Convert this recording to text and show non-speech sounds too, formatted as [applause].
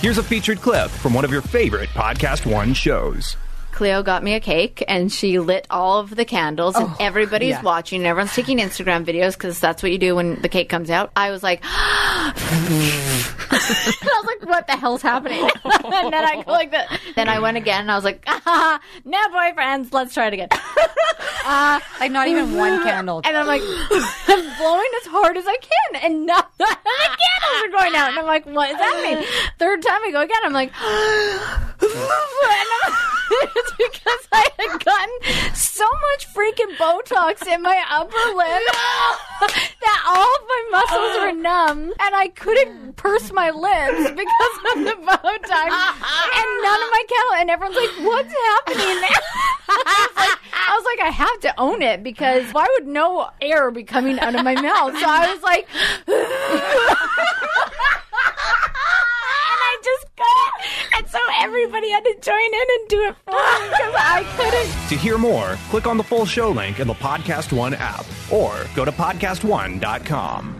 Here's a featured clip from one of your favorite Podcast One shows. Cleo got me a cake and she lit all of the candles and everybody's yeah. watching and everyone's taking Instagram videos because that's what you do when the cake comes out. I was like, [gasps] [laughs] I was like, what the hell's happening? [laughs] and then I go like that. Then I went again and I was like, ah, [laughs] no boyfriends, let's try it again. Uh, Like not even one candle. and I'm like, I'm blowing as hard as I can, and none of the candles are going out. And I'm like, what is mean? [laughs] Third time I go again, I'm like, it's [gasps] because I had gotten so much freaking Botox in my upper [laughs] lip [laughs] that all of my muscles were numb, and I couldn't purse my lips because of the Botox, and none of my candles. And everyone's like, what's happening there? I was like, I was like, I have to own it because why would no air be coming out of my mouth? So I was like, and I just couldn't. And so everybody had to join in and do it for me because I couldn't. To hear more, click on the full show link in the Podcast One app or go to podcastone.com.